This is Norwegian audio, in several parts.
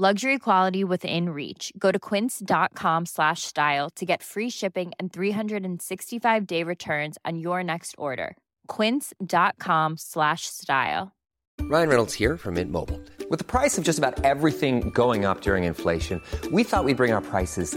Luxury quality within reach. Go to quince.com slash style to get free shipping and 365 day returns on your next order. Quince.com slash style. Ryan Reynolds here from Mint Mobile. With the price of just about everything going up during inflation, we thought we'd bring our prices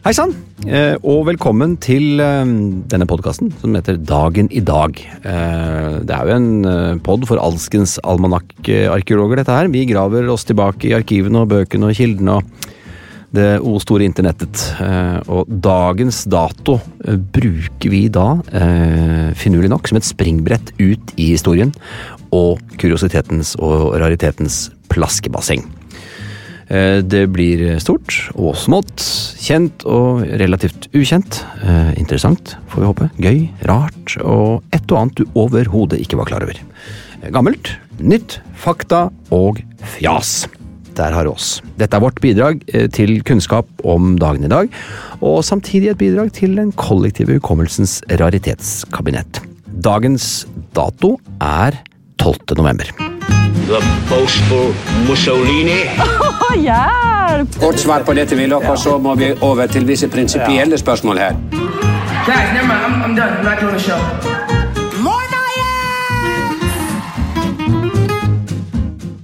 Hei sann, eh, og velkommen til eh, denne podkasten som heter Dagen i dag. Eh, Det er jo en pod for alskens almanakkarkeologer, dette her. Vi graver oss tilbake i arkivene og bøkene og kildene og det store internettet. Og dagens dato bruker vi da, finurlig nok, som et springbrett ut i historien og kuriositetens og raritetens plaskebasseng. Eh, Det blir stort og smått, kjent og relativt ukjent. Eh, Interessant, får vi håpe. Gøy, rart og et og annet du overhodet ikke var klar over. Eh, Gammelt, nytt, fakta og fjas. Der har oss. Dette er vårt bidrag til kunnskap om dagen i dag, og samtidig et bidrag til den kollektive hukommelsens raritetskabinett. Dagens dato er 12. november. The boastful Mussolini. Hjelp! Kort svar på dette, vil dere, så må vi over til visse prinsipielle spørsmål her. Guys, never mind. I'm, I'm done. I'm not doing the show.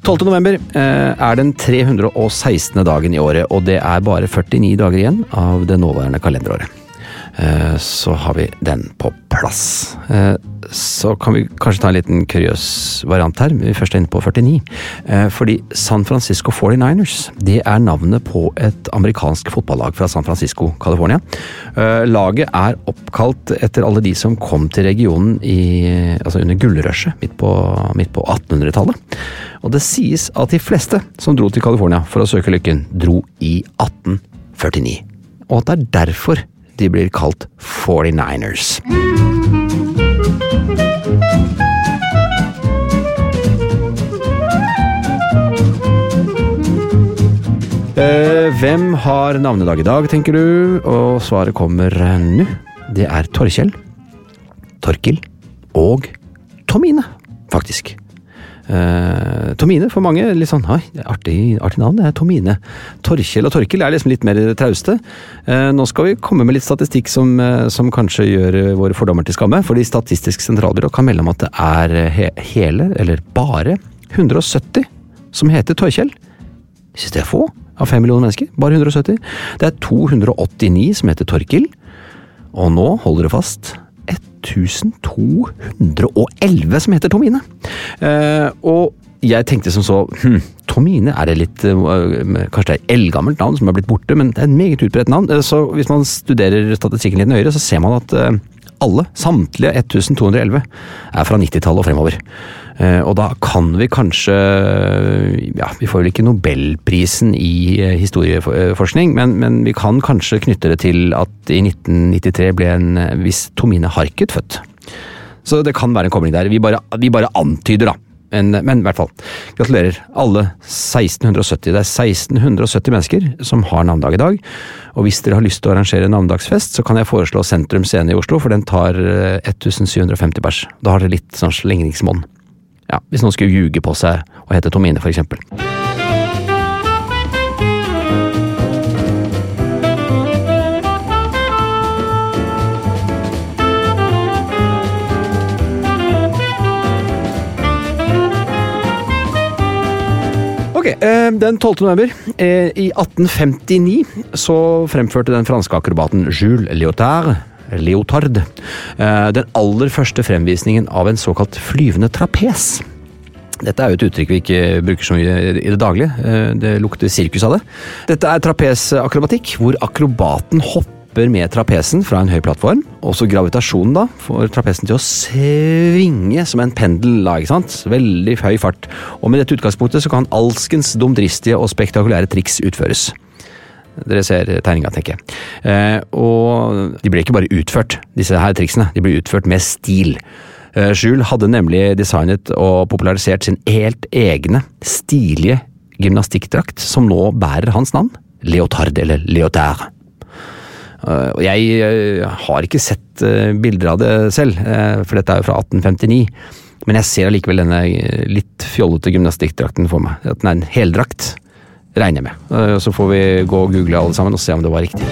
12. november eh, er den 316. dagen i året, og det er bare 49 dager igjen av det nåværende kalenderåret. Eh, Så har vi den på plass. Så kan vi kanskje ta en liten kuriøs variant her. Vi først er inne på 49. Eh, Fordi San Francisco 49ers det er navnet på et amerikansk fotballag fra San Francisco, California. Eh, Laget er oppkalt etter alle de som kom til regionen i, altså under gullrushet midt på, på 1800-tallet. Og det sies at de fleste som dro til California for å søke lykken, dro i 1849. Og at det er derfor de blir kalt 49ers. Eh, hvem har navnedag i dag, tenker du? Og svaret kommer nå. Det er Torkjell, Torkil og Tomine, faktisk. Eh, Tomine for mange, litt sånn er artig, artig navn, det er Tomine. Torkjell og Torkil er liksom litt mer trauste. Uh, nå skal vi komme med litt statistikk som, uh, som kanskje gjør våre fordommer til skamme. Fordi Statistisk sentralbyrå kan melde om at det er he hele, eller bare, 170 som heter Torkjell. Jeg synes det er få av fem millioner mennesker. Bare 170. Det er 289 som heter Torkil. Og nå, holder det fast, 1211 som heter Tomine. Eh, og jeg tenkte som så hm, Tomine, er det litt eh, Kanskje det er et eldgammelt navn som er blitt borte, men det er et meget utbredt navn. Eh, så hvis man studerer statistikken litt nøyere, så ser man at eh, alle, samtlige 1211, er fra 90-tallet og fremover. Eh, Og da kan vi kanskje Ja, vi får vel ikke nobelprisen i eh, historieforskning, men, men vi kan kanskje knytte det til at i 1993 ble en eh, viss Tomine Harket født. Så det kan være en kobling der. Vi bare, vi bare antyder, da. Men, men i hvert fall, gratulerer alle 1670. Det er 1670 mennesker som har navnedag i dag. Og hvis dere har lyst til å arrangere navnedagsfest, så kan jeg foreslå Sentrum Scene i Oslo, for den tar eh, 1750 pers. Da har dere litt sånn slingringsmonn. Ja, hvis noen skulle ljuge på seg og hete Tomine, for eksempel. Ok, eh, Den 12. november eh, i 1859 så fremførte den franske akrobaten Jules Leotard Leotard eh, den aller første fremvisningen av en såkalt flyvende trapes. Dette er jo et uttrykk vi ikke bruker så mye i det daglige. eh, Det lukter sirkus av det. Dette er trapesakrobatikk, hvor akrobaten hopper med trapesen fra en høy plattform. Også gravitasjonen da, får trapesen til å svinge som en pendel. da, ikke sant? Veldig høy fart. Og med dette utgangspunktet så kan alskens dumdristige og spektakulære triks utføres. Dere ser tegninga, tenker jeg. Eh, og de ble ikke bare utført, disse her triksene. De ble utført med stil. Eh, Jules hadde nemlig designet og popularisert sin helt egne, stilige gymnastikkdrakt, som nå bærer hans navn. Leotard, eller Leotard. Eh, Og jeg eh, har ikke sett eh, bilder av det selv, eh, for dette er jo fra 1859. Men jeg ser allikevel denne litt fjollete gymnastikkdrakten for meg. At den er en heldrakt, regner jeg med. Eh, Så får vi gå og google alle sammen og se om det var riktig.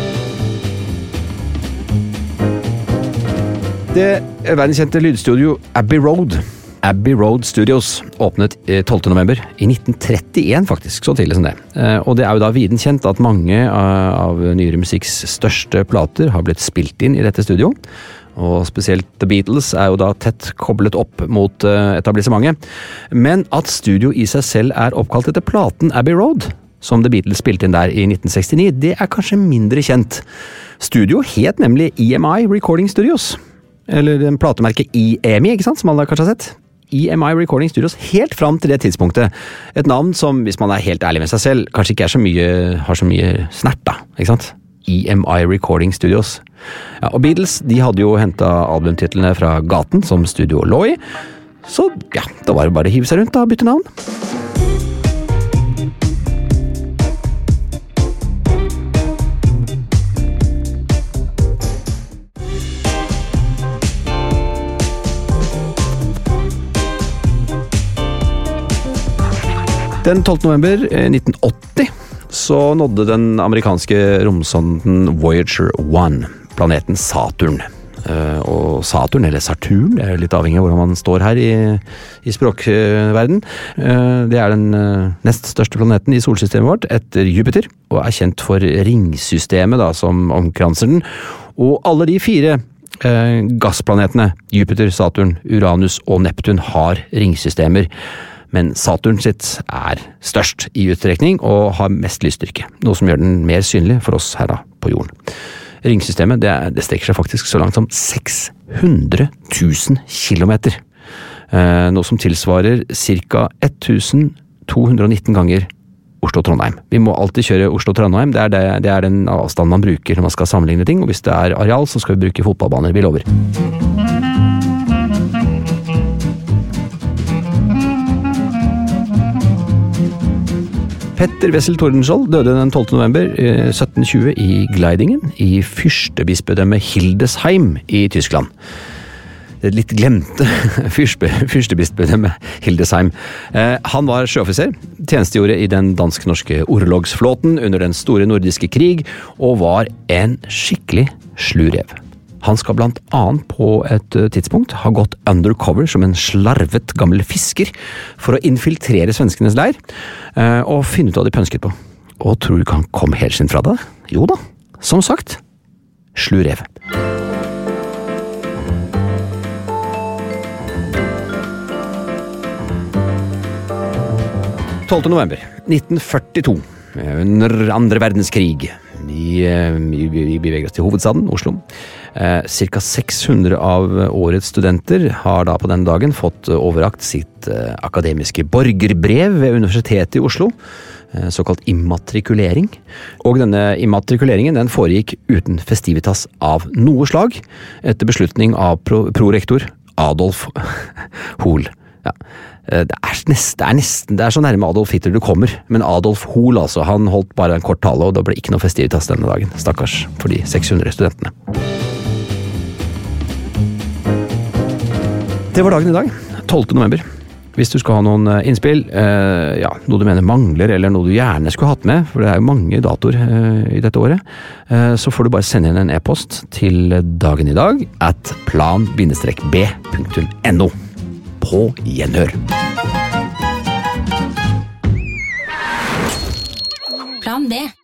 Det verdenskjente lydstudio Abbey Road Abbey Road Studios åpnet eh, 12. november i 1931, faktisk. Så tidlig som det. Eh, Og det er jo da viden kjent at mange av nyere musikks største plater har blitt spilt inn i dette studio. Og spesielt The Beatles er jo da tett koblet opp mot eh, etablissementet. Men at studio i seg selv er oppkalt etter platen Abbey Road, som The Beatles spilte inn der i 1969, det er kanskje mindre kjent. Studio het nemlig EMI Recording Studios. Eller platemerket platemerke EMI, ikke sant, som alle kanskje har sett. EMI Recording Studios helt fram til det tidspunktet. Et navn som, hvis man er helt ærlig med seg selv, kanskje ikke så mye, har så mye snert, da. ikke sant? EMI Recording Studios. Ja, og Beatles de hadde jo henta albumtitlene fra gaten som studio lå i. Så ja, da var det bare å hive seg rundt og bytte navn. Den 12. november eh, 1980 så nådde den amerikanske romsonden Voyager 1 planeten Saturn. Eh, Og Saturn, eller Saturn, det er litt avhengig av hvordan man står her i, i språkverden. Eh, Det er den eh, nest største planeten i solsystemet vårt, etter Jupiter, og er kjent for ringsystemet da, som omkranser den. Og alle de fire eh, gassplanetene, Jupiter, Saturn, Uranus og Neptun, har ringsystemer. Men Saturn sitt er størst i utstrekning og har mest lysstyrke, noe som gjør den mer synlig for oss her da, på jorden. Ringsystemet det, det strekker seg faktisk så langt som 600 000 kilometer. Eh, noe som tilsvarer ca. 1219 ganger Oslo-Trondheim. Vi må alltid kjøre Oslo-Trondheim, det, det, det er den avstanden man bruker når man skal sammenligne ting, og hvis det er areal, så skal vi bruke fotballbaner. Vi lover. Petter Wessel Tordenskjold døde den 12. november eh, 1720 i Gleidingen i fyrstebispedømmet Hildesheim i Tyskland. Det litt glemte fyrste, fyrstebispedømmet Hildesheim. Eh, han var sjøoffiser, tjenestegjorde i den dansk-norske orlogsflåten under den store nordiske krig, og var en skikkelig slu rev. Han skal blant annet på et eh, tidspunkt ha gått undercover som en slarvet gammel fisker for å infiltrere svenskenes leir eh, og finne ut hva de pønsket på. Og tror du ikke han kom helskinnet fra det? Jo da, som sagt, slu rev. «12. november 1942, eh, under andre verdenskrig. Eh, vi, vi beveger oss til hovedstaden, Oslo. Eh, Ca. 600 av årets studenter har da på den dagen fått overrakt sitt eh, akademiske borgerbrev ved Universitetet i Oslo. eh, Såkalt immatrikulering. Og denne immatrikuleringen den foregikk uten festivitas av noe slag, etter beslutning av pro prorektor Adolf Hoel. Ja. Eh, Det er, nest, det er nesten Det er så nærme Adolf Hitler du kommer. Men Adolf Hoel, altså, han holdt bare en kort tale, og det ble ikke noe festivitas denne dagen. Stakkars for de 600 studentene. Det var dagen i dag. 12. november. Hvis du skal ha noen eh, innspill, eh, ja, noe du mener mangler, eller noe du gjerne skulle hatt med, for det er jo mange datoer eh, i dette året, eh, så får du bare sende inn en e-post til dagen i dag at plan-b.no. På gjenhør. Plan B.